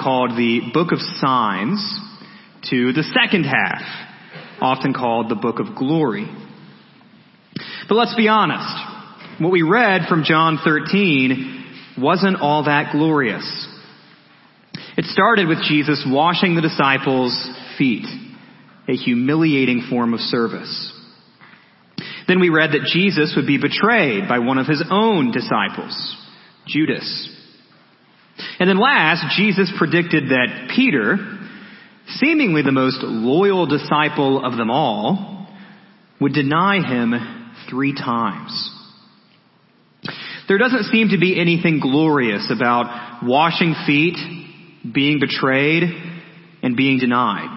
called the Book of Signs to the second half, often called the Book of Glory. But let's be honest. What we read from John 13 wasn't all that glorious. It started with Jesus washing the disciples' feet, a humiliating form of service. Then we read that Jesus would be betrayed by one of his own disciples, Judas. And then last, Jesus predicted that Peter, seemingly the most loyal disciple of them all, would deny him three times. There doesn't seem to be anything glorious about washing feet, being betrayed, and being denied.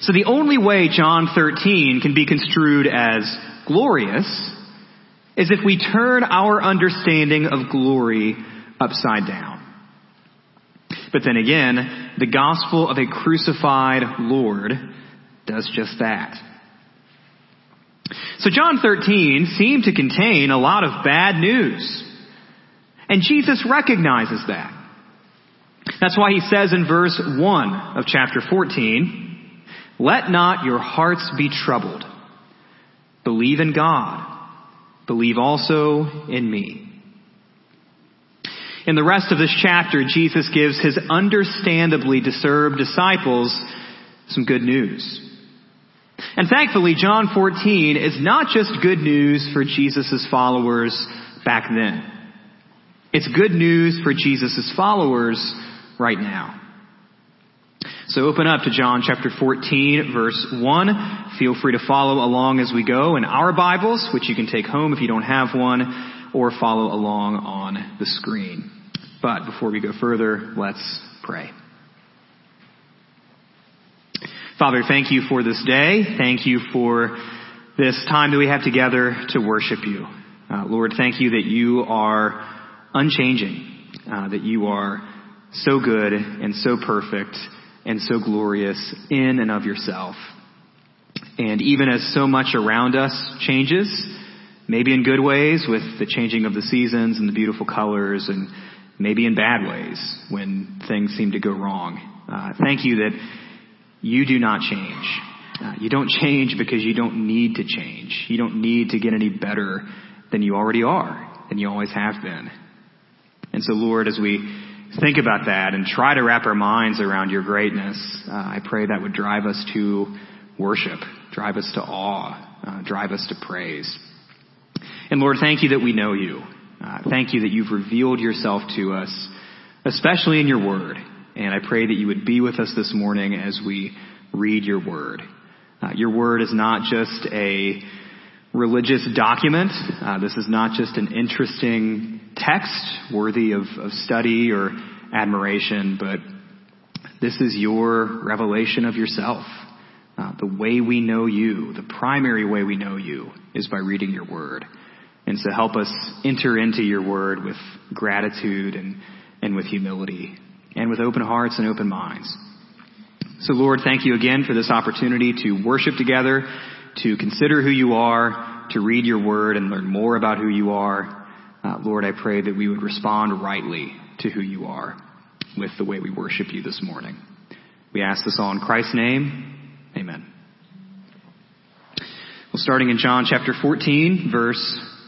So the only way John 13 can be construed as glorious is if we turn our understanding of glory upside down. But then again, the gospel of a crucified Lord does just that. So John 13 seemed to contain a lot of bad news. And Jesus recognizes that. That's why he says in verse 1 of chapter 14, let not your hearts be troubled. Believe in God. Believe also in me. In the rest of this chapter, Jesus gives his understandably disturbed disciples some good news. And thankfully, John 14 is not just good news for Jesus' followers back then. It's good news for Jesus' followers right now. So open up to John chapter 14 verse 1. Feel free to follow along as we go in our Bibles, which you can take home if you don't have one, or follow along on the screen. But before we go further, let's pray. Father, thank you for this day. Thank you for this time that we have together to worship you. Uh, Lord, thank you that you are unchanging, uh, that you are so good and so perfect and so glorious in and of yourself. And even as so much around us changes, maybe in good ways with the changing of the seasons and the beautiful colors and maybe in bad ways when things seem to go wrong. Uh, thank you that you do not change. Uh, you don't change because you don't need to change. You don't need to get any better than you already are, than you always have been. And so Lord, as we think about that and try to wrap our minds around your greatness, uh, I pray that would drive us to worship, drive us to awe, uh, drive us to praise. And Lord, thank you that we know you. Uh, thank you that you've revealed yourself to us, especially in your word. And I pray that you would be with us this morning as we read your word. Uh, your word is not just a religious document. Uh, this is not just an interesting text worthy of, of study or admiration, but this is your revelation of yourself. Uh, the way we know you, the primary way we know you, is by reading your word. And so help us enter into your word with gratitude and, and with humility and with open hearts and open minds. So Lord, thank you again for this opportunity to worship together, to consider who you are, to read your word and learn more about who you are. Uh, Lord, I pray that we would respond rightly to who you are with the way we worship you this morning. We ask this all in Christ's name. Amen. Well, starting in John chapter 14, verse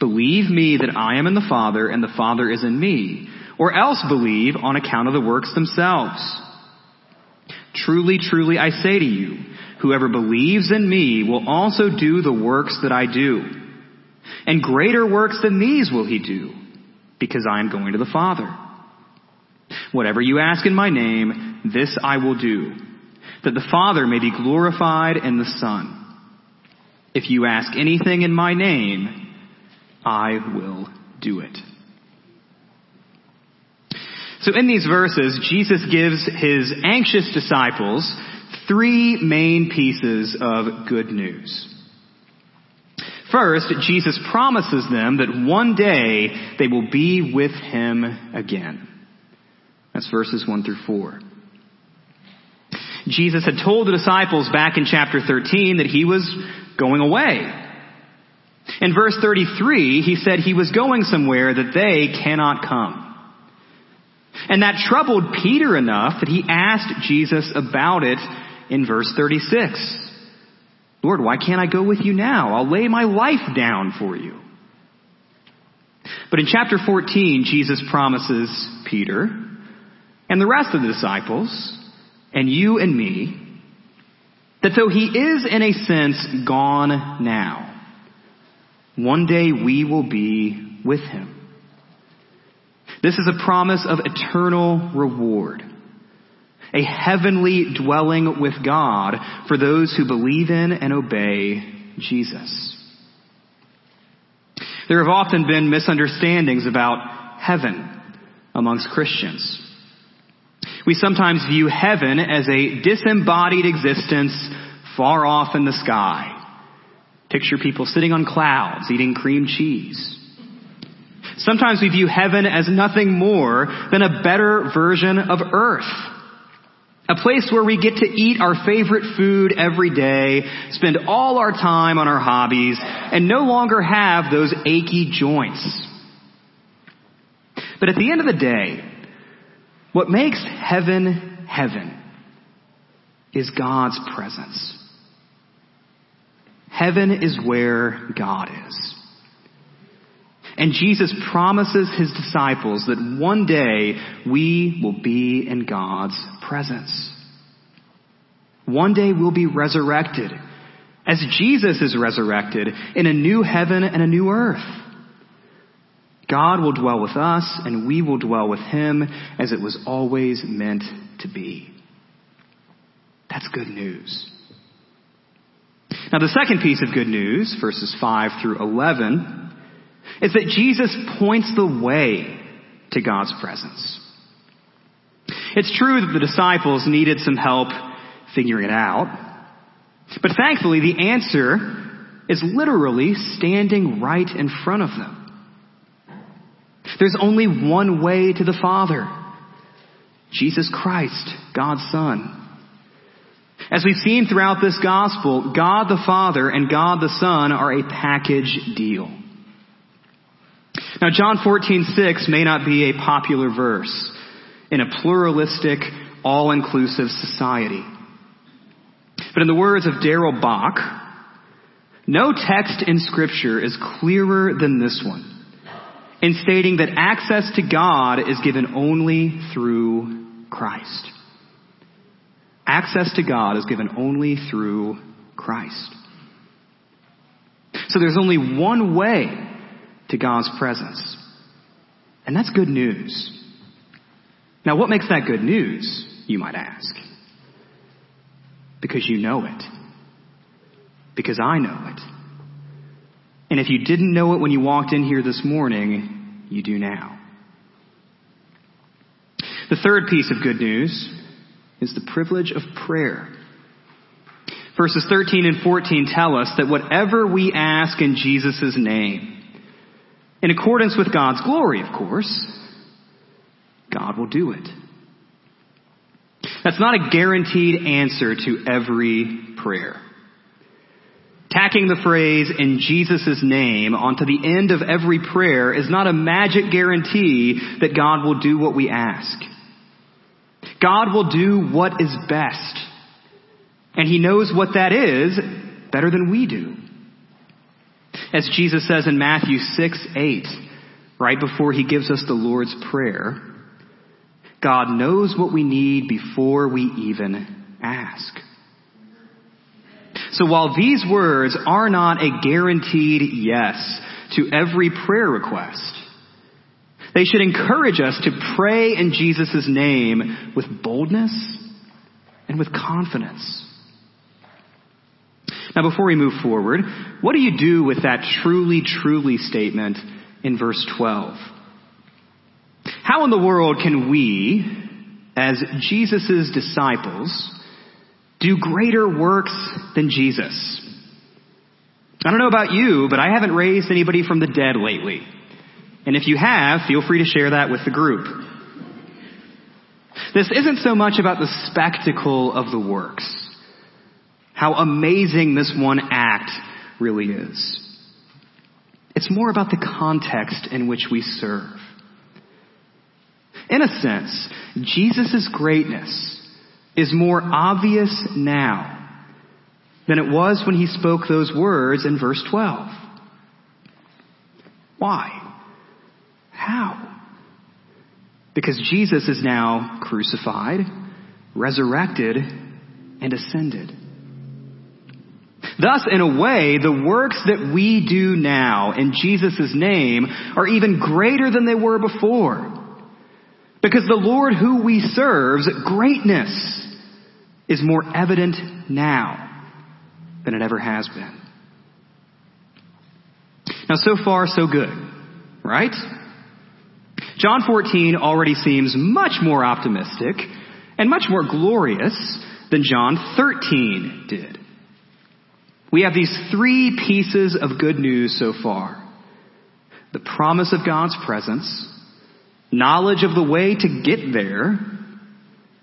Believe me that I am in the Father and the Father is in me, or else believe on account of the works themselves. Truly, truly, I say to you, whoever believes in me will also do the works that I do. And greater works than these will he do, because I am going to the Father. Whatever you ask in my name, this I will do, that the Father may be glorified in the Son. If you ask anything in my name, I will do it. So in these verses, Jesus gives his anxious disciples three main pieces of good news. First, Jesus promises them that one day they will be with him again. That's verses 1 through 4. Jesus had told the disciples back in chapter 13 that he was going away. In verse 33, he said he was going somewhere that they cannot come. And that troubled Peter enough that he asked Jesus about it in verse 36. Lord, why can't I go with you now? I'll lay my life down for you. But in chapter 14, Jesus promises Peter and the rest of the disciples and you and me that though he is in a sense gone now, one day we will be with him. This is a promise of eternal reward. A heavenly dwelling with God for those who believe in and obey Jesus. There have often been misunderstandings about heaven amongst Christians. We sometimes view heaven as a disembodied existence far off in the sky Picture people sitting on clouds eating cream cheese. Sometimes we view heaven as nothing more than a better version of earth. A place where we get to eat our favorite food every day, spend all our time on our hobbies, and no longer have those achy joints. But at the end of the day, what makes heaven heaven is God's presence. Heaven is where God is. And Jesus promises his disciples that one day we will be in God's presence. One day we'll be resurrected as Jesus is resurrected in a new heaven and a new earth. God will dwell with us and we will dwell with him as it was always meant to be. That's good news. Now the second piece of good news, verses 5 through 11, is that Jesus points the way to God's presence. It's true that the disciples needed some help figuring it out. But thankfully the answer is literally standing right in front of them. There's only one way to the Father. Jesus Christ, God's Son. As we've seen throughout this gospel, God the Father and God the Son are a package deal. Now John 14:6 may not be a popular verse in a pluralistic, all-inclusive society. But in the words of Darrell Bock, no text in scripture is clearer than this one in stating that access to God is given only through Christ. Access to God is given only through Christ. So there's only one way to God's presence. And that's good news. Now what makes that good news, you might ask? Because you know it. Because I know it. And if you didn't know it when you walked in here this morning, you do now. The third piece of good news is the privilege of prayer. Verses 13 and 14 tell us that whatever we ask in Jesus' name, in accordance with God's glory, of course, God will do it. That's not a guaranteed answer to every prayer. Tacking the phrase in Jesus' name onto the end of every prayer is not a magic guarantee that God will do what we ask. God will do what is best. And He knows what that is better than we do. As Jesus says in Matthew 6, 8, right before He gives us the Lord's Prayer, God knows what we need before we even ask. So while these words are not a guaranteed yes to every prayer request, they should encourage us to pray in Jesus' name with boldness and with confidence. Now before we move forward, what do you do with that truly, truly statement in verse 12? How in the world can we, as Jesus' disciples, do greater works than Jesus? I don't know about you, but I haven't raised anybody from the dead lately. And if you have, feel free to share that with the group. This isn't so much about the spectacle of the works, how amazing this one act really is. It's more about the context in which we serve. In a sense, Jesus' greatness is more obvious now than it was when he spoke those words in verse 12. Why? How? Because Jesus is now crucified, resurrected, and ascended. Thus, in a way, the works that we do now in Jesus' name are even greater than they were before. Because the Lord who we serve's greatness is more evident now than it ever has been. Now, so far, so good, right? John 14 already seems much more optimistic and much more glorious than John 13 did. We have these three pieces of good news so far. The promise of God's presence, knowledge of the way to get there,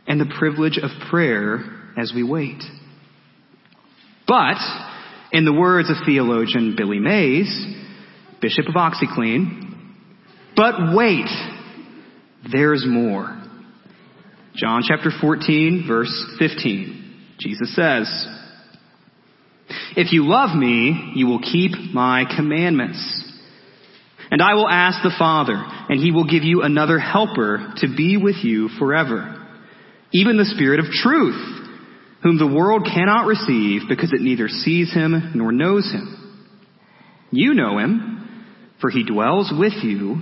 and the privilege of prayer as we wait. But, in the words of theologian Billy Mays, Bishop of OxiClean, but wait, there's more. John chapter 14, verse 15. Jesus says, If you love me, you will keep my commandments. And I will ask the Father, and he will give you another helper to be with you forever. Even the Spirit of truth, whom the world cannot receive because it neither sees him nor knows him. You know him, for he dwells with you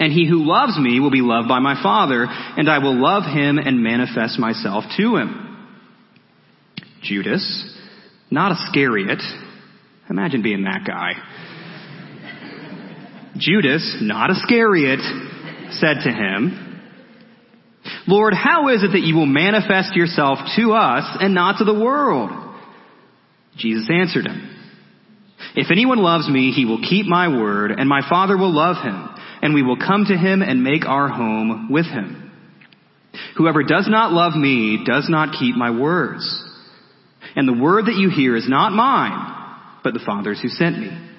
And he who loves me will be loved by my Father, and I will love him and manifest myself to him. Judas, not Iscariot, imagine being that guy. Judas, not Iscariot, said to him, Lord, how is it that you will manifest yourself to us and not to the world? Jesus answered him, If anyone loves me, he will keep my word, and my Father will love him, and we will come to him and make our home with him. Whoever does not love me does not keep my words. And the word that you hear is not mine, but the Father's who sent me.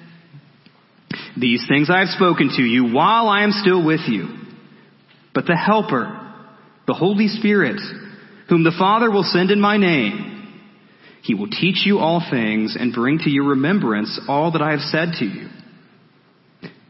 These things I have spoken to you while I am still with you. But the Helper, the Holy Spirit, whom the Father will send in my name. He will teach you all things and bring to your remembrance all that I have said to you.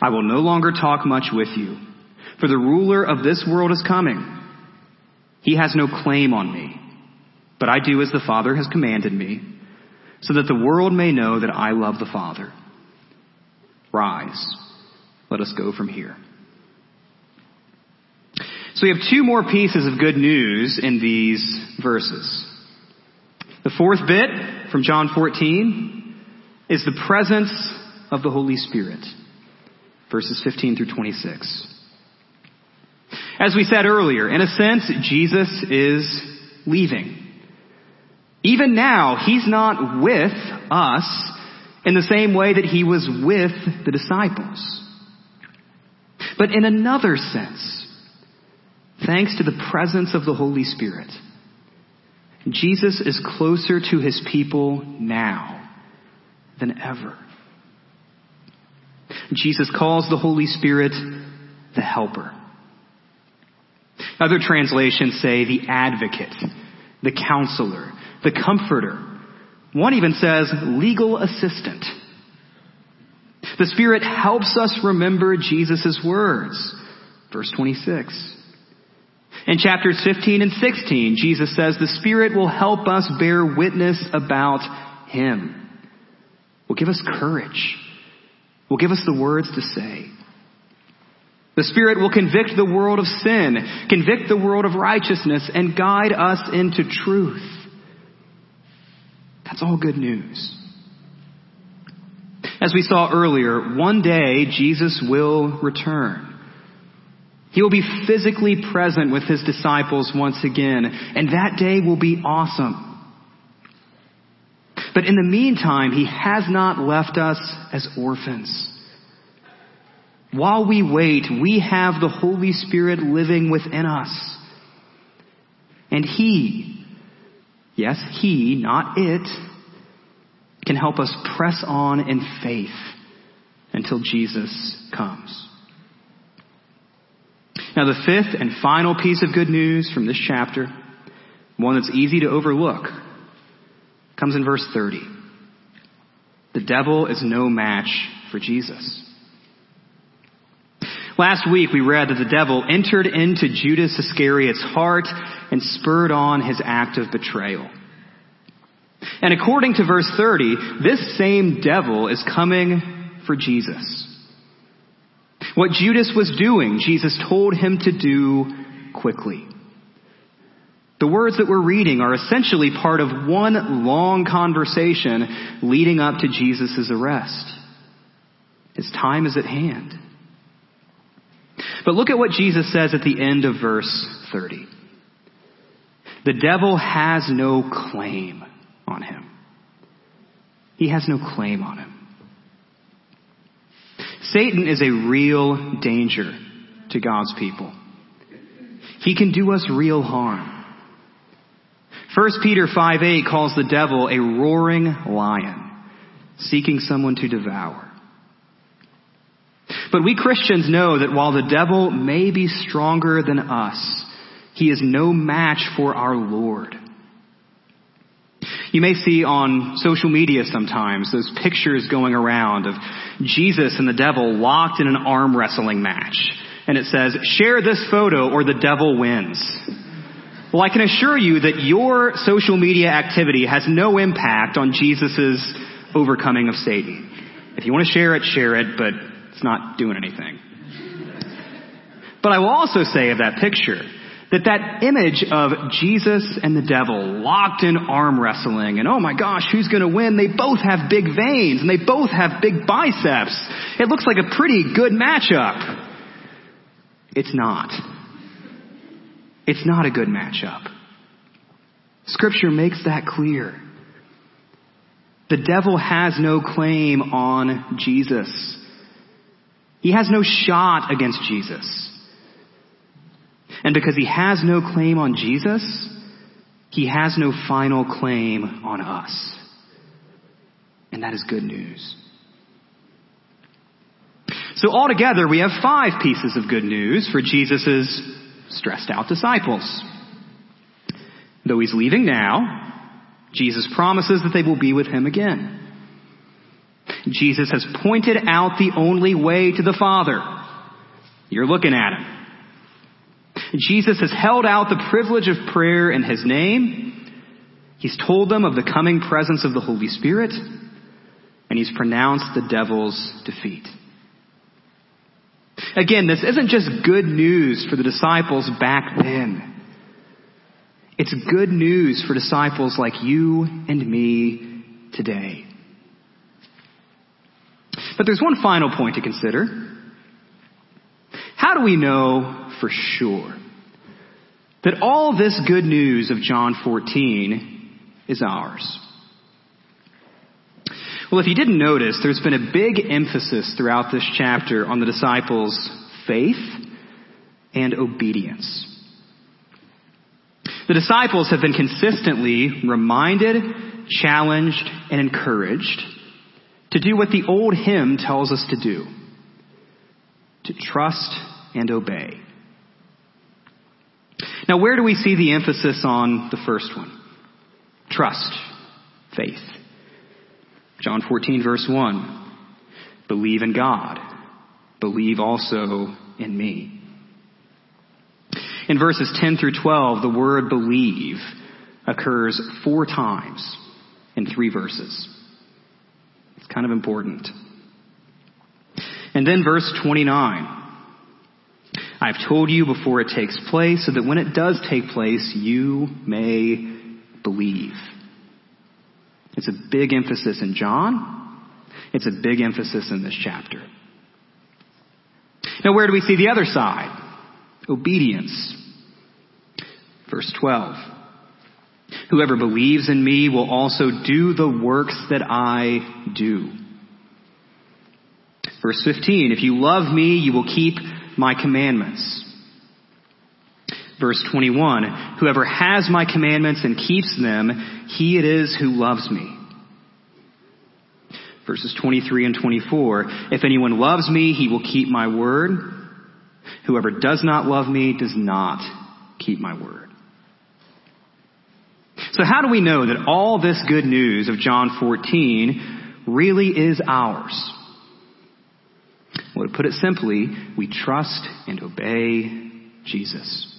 I will no longer talk much with you, for the ruler of this world is coming. He has no claim on me, but I do as the Father has commanded me, so that the world may know that I love the Father. Rise, let us go from here. So we have two more pieces of good news in these verses. The fourth bit from John 14 is the presence of the Holy Spirit. Verses 15 through 26. As we said earlier, in a sense, Jesus is leaving. Even now, He's not with us in the same way that He was with the disciples. But in another sense, thanks to the presence of the Holy Spirit, Jesus is closer to his people now than ever. Jesus calls the Holy Spirit the helper. Other translations say the advocate, the counselor, the comforter. One even says legal assistant. The Spirit helps us remember Jesus' words. Verse 26. In chapters 15 and 16, Jesus says the Spirit will help us bear witness about Him. Will give us courage. Will give us the words to say. The Spirit will convict the world of sin, convict the world of righteousness, and guide us into truth. That's all good news. As we saw earlier, one day Jesus will return. He will be physically present with his disciples once again, and that day will be awesome. But in the meantime, he has not left us as orphans. While we wait, we have the Holy Spirit living within us. And he, yes, he, not it, can help us press on in faith until Jesus comes. Now, the fifth and final piece of good news from this chapter, one that's easy to overlook, comes in verse 30. The devil is no match for Jesus. Last week we read that the devil entered into Judas Iscariot's heart and spurred on his act of betrayal. And according to verse 30, this same devil is coming for Jesus. What Judas was doing, Jesus told him to do quickly. The words that we're reading are essentially part of one long conversation leading up to Jesus' arrest. His time is at hand. But look at what Jesus says at the end of verse 30. The devil has no claim on him. He has no claim on him. Satan is a real danger to God's people. He can do us real harm. 1 Peter 5 8 calls the devil a roaring lion, seeking someone to devour. But we Christians know that while the devil may be stronger than us, he is no match for our Lord. You may see on social media sometimes those pictures going around of Jesus and the devil locked in an arm wrestling match. And it says, share this photo or the devil wins. Well, I can assure you that your social media activity has no impact on Jesus' overcoming of Satan. If you want to share it, share it, but it's not doing anything. But I will also say of that picture that that image of Jesus and the devil locked in arm wrestling and oh my gosh, who's gonna win? They both have big veins and they both have big biceps. It looks like a pretty good matchup. It's not. It's not a good matchup. Scripture makes that clear. The devil has no claim on Jesus. He has no shot against Jesus. And because he has no claim on Jesus, he has no final claim on us. And that is good news. So altogether, we have five pieces of good news for Jesus' stressed out disciples. Though he's leaving now, Jesus promises that they will be with him again. Jesus has pointed out the only way to the Father. You're looking at him. Jesus has held out the privilege of prayer in his name. He's told them of the coming presence of the Holy Spirit, and he's pronounced the devil's defeat. Again, this isn't just good news for the disciples back then. It's good news for disciples like you and me today. But there's one final point to consider. How do we know for sure that all this good news of John 14 is ours? Well, if you didn't notice, there's been a big emphasis throughout this chapter on the disciples' faith and obedience. The disciples have been consistently reminded, challenged, and encouraged to do what the old hymn tells us to do to trust and obey. Now, where do we see the emphasis on the first one? Trust, faith. John 14, verse 1. Believe in God. Believe also in me. In verses 10 through 12, the word believe occurs four times in three verses. It's kind of important. And then verse 29. I've told you before it takes place so that when it does take place, you may believe. It's a big emphasis in John. It's a big emphasis in this chapter. Now where do we see the other side? Obedience. Verse 12. Whoever believes in me will also do the works that I do. Verse 15. If you love me, you will keep my commandments. Verse 21. Whoever has my commandments and keeps them, he it is who loves me. Verses 23 and 24. If anyone loves me, he will keep my word. Whoever does not love me does not keep my word. So how do we know that all this good news of John 14 really is ours? Well, to put it simply, we trust and obey Jesus.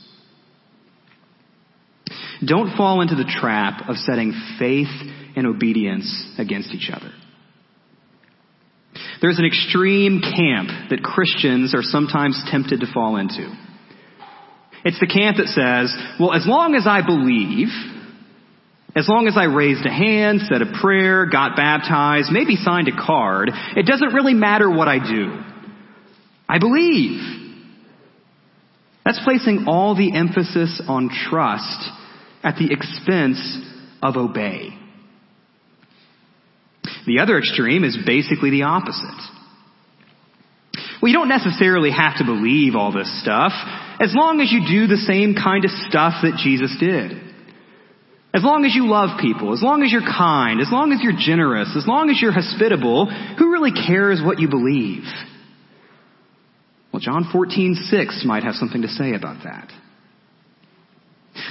Don't fall into the trap of setting faith and obedience against each other. There's an extreme camp that Christians are sometimes tempted to fall into. It's the camp that says, well, as long as I believe, as long as I raised a hand, said a prayer, got baptized, maybe signed a card, it doesn't really matter what I do. I believe. That's placing all the emphasis on trust at the expense of obey. The other extreme is basically the opposite. Well, you don't necessarily have to believe all this stuff as long as you do the same kind of stuff that Jesus did. As long as you love people, as long as you're kind, as long as you're generous, as long as you're hospitable, who really cares what you believe? Well, John 14:6 might have something to say about that.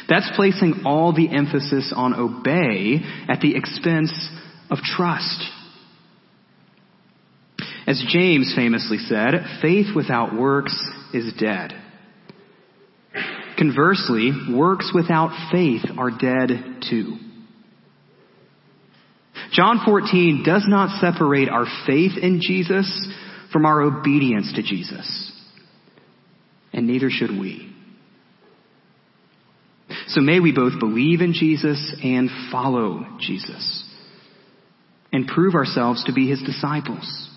That's placing all the emphasis on obey at the expense of trust. As James famously said, faith without works is dead. Conversely, works without faith are dead too. John 14 does not separate our faith in Jesus from our obedience to Jesus. And neither should we. So may we both believe in Jesus and follow Jesus and prove ourselves to be his disciples.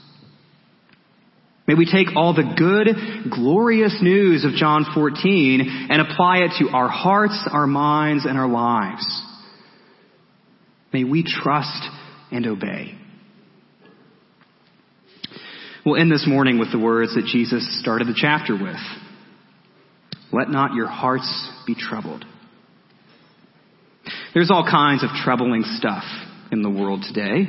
May we take all the good, glorious news of John 14 and apply it to our hearts, our minds, and our lives. May we trust and obey. We'll end this morning with the words that Jesus started the chapter with. Let not your hearts be troubled. There's all kinds of troubling stuff in the world today.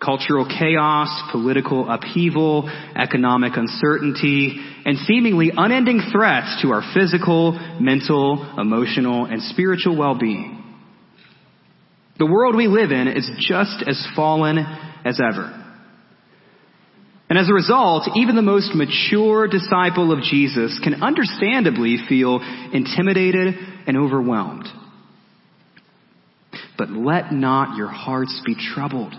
Cultural chaos, political upheaval, economic uncertainty, and seemingly unending threats to our physical, mental, emotional, and spiritual well-being. The world we live in is just as fallen as ever. And as a result, even the most mature disciple of Jesus can understandably feel intimidated and overwhelmed. But let not your hearts be troubled.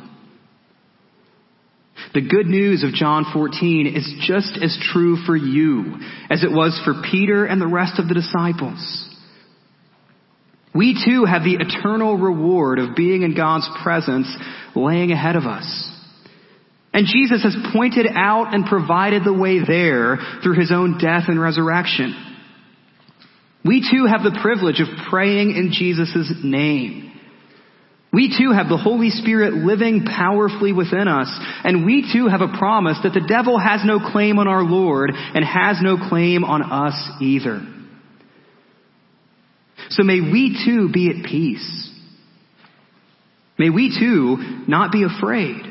The good news of John 14 is just as true for you as it was for Peter and the rest of the disciples. We too have the eternal reward of being in God's presence laying ahead of us. And Jesus has pointed out and provided the way there through his own death and resurrection. We too have the privilege of praying in Jesus' name. We too have the Holy Spirit living powerfully within us, and we too have a promise that the devil has no claim on our Lord and has no claim on us either. So may we too be at peace. May we too not be afraid.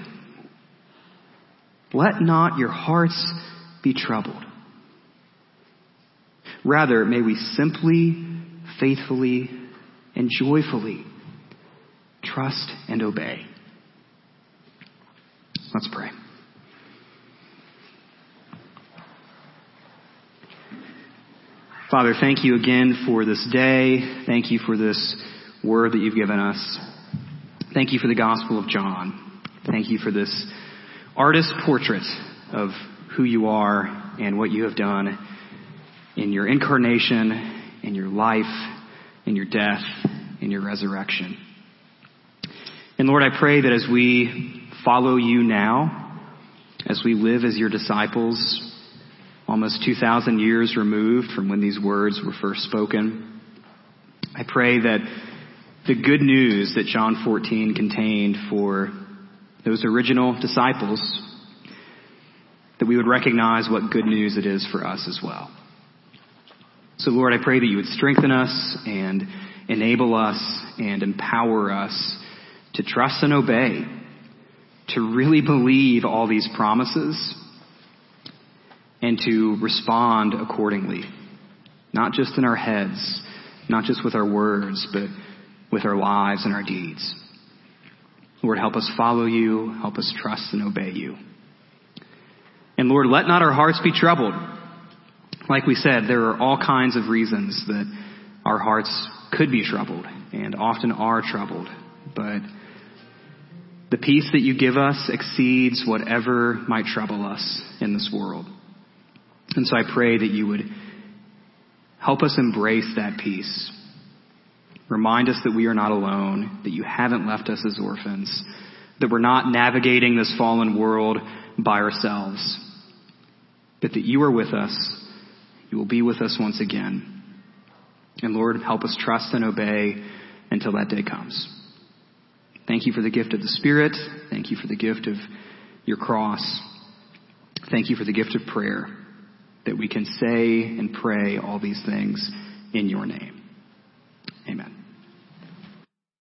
Let not your hearts be troubled. Rather, may we simply, faithfully, and joyfully trust and obey. Let's pray. Father, thank you again for this day. Thank you for this word that you've given us. Thank you for the Gospel of John. Thank you for this artist portrait of who you are and what you have done in your incarnation, in your life, in your death, in your resurrection. And Lord, I pray that as we follow you now, as we live as your disciples, almost 2,000 years removed from when these words were first spoken, I pray that the good news that John 14 contained for those original disciples, that we would recognize what good news it is for us as well. So Lord, I pray that you would strengthen us and enable us and empower us to trust and obey, to really believe all these promises, and to respond accordingly. Not just in our heads, not just with our words, but with our lives and our deeds. Lord, help us follow you, help us trust and obey you. And Lord, let not our hearts be troubled. Like we said, there are all kinds of reasons that our hearts could be troubled and often are troubled. But the peace that you give us exceeds whatever might trouble us in this world. And so I pray that you would help us embrace that peace. Remind us that we are not alone, that you haven't left us as orphans, that we're not navigating this fallen world by ourselves, but that you are with us. You will be with us once again. And Lord, help us trust and obey until that day comes. Thank you for the gift of the Spirit. Thank you for the gift of your cross. Thank you for the gift of prayer that we can say and pray all these things in your name. Amen.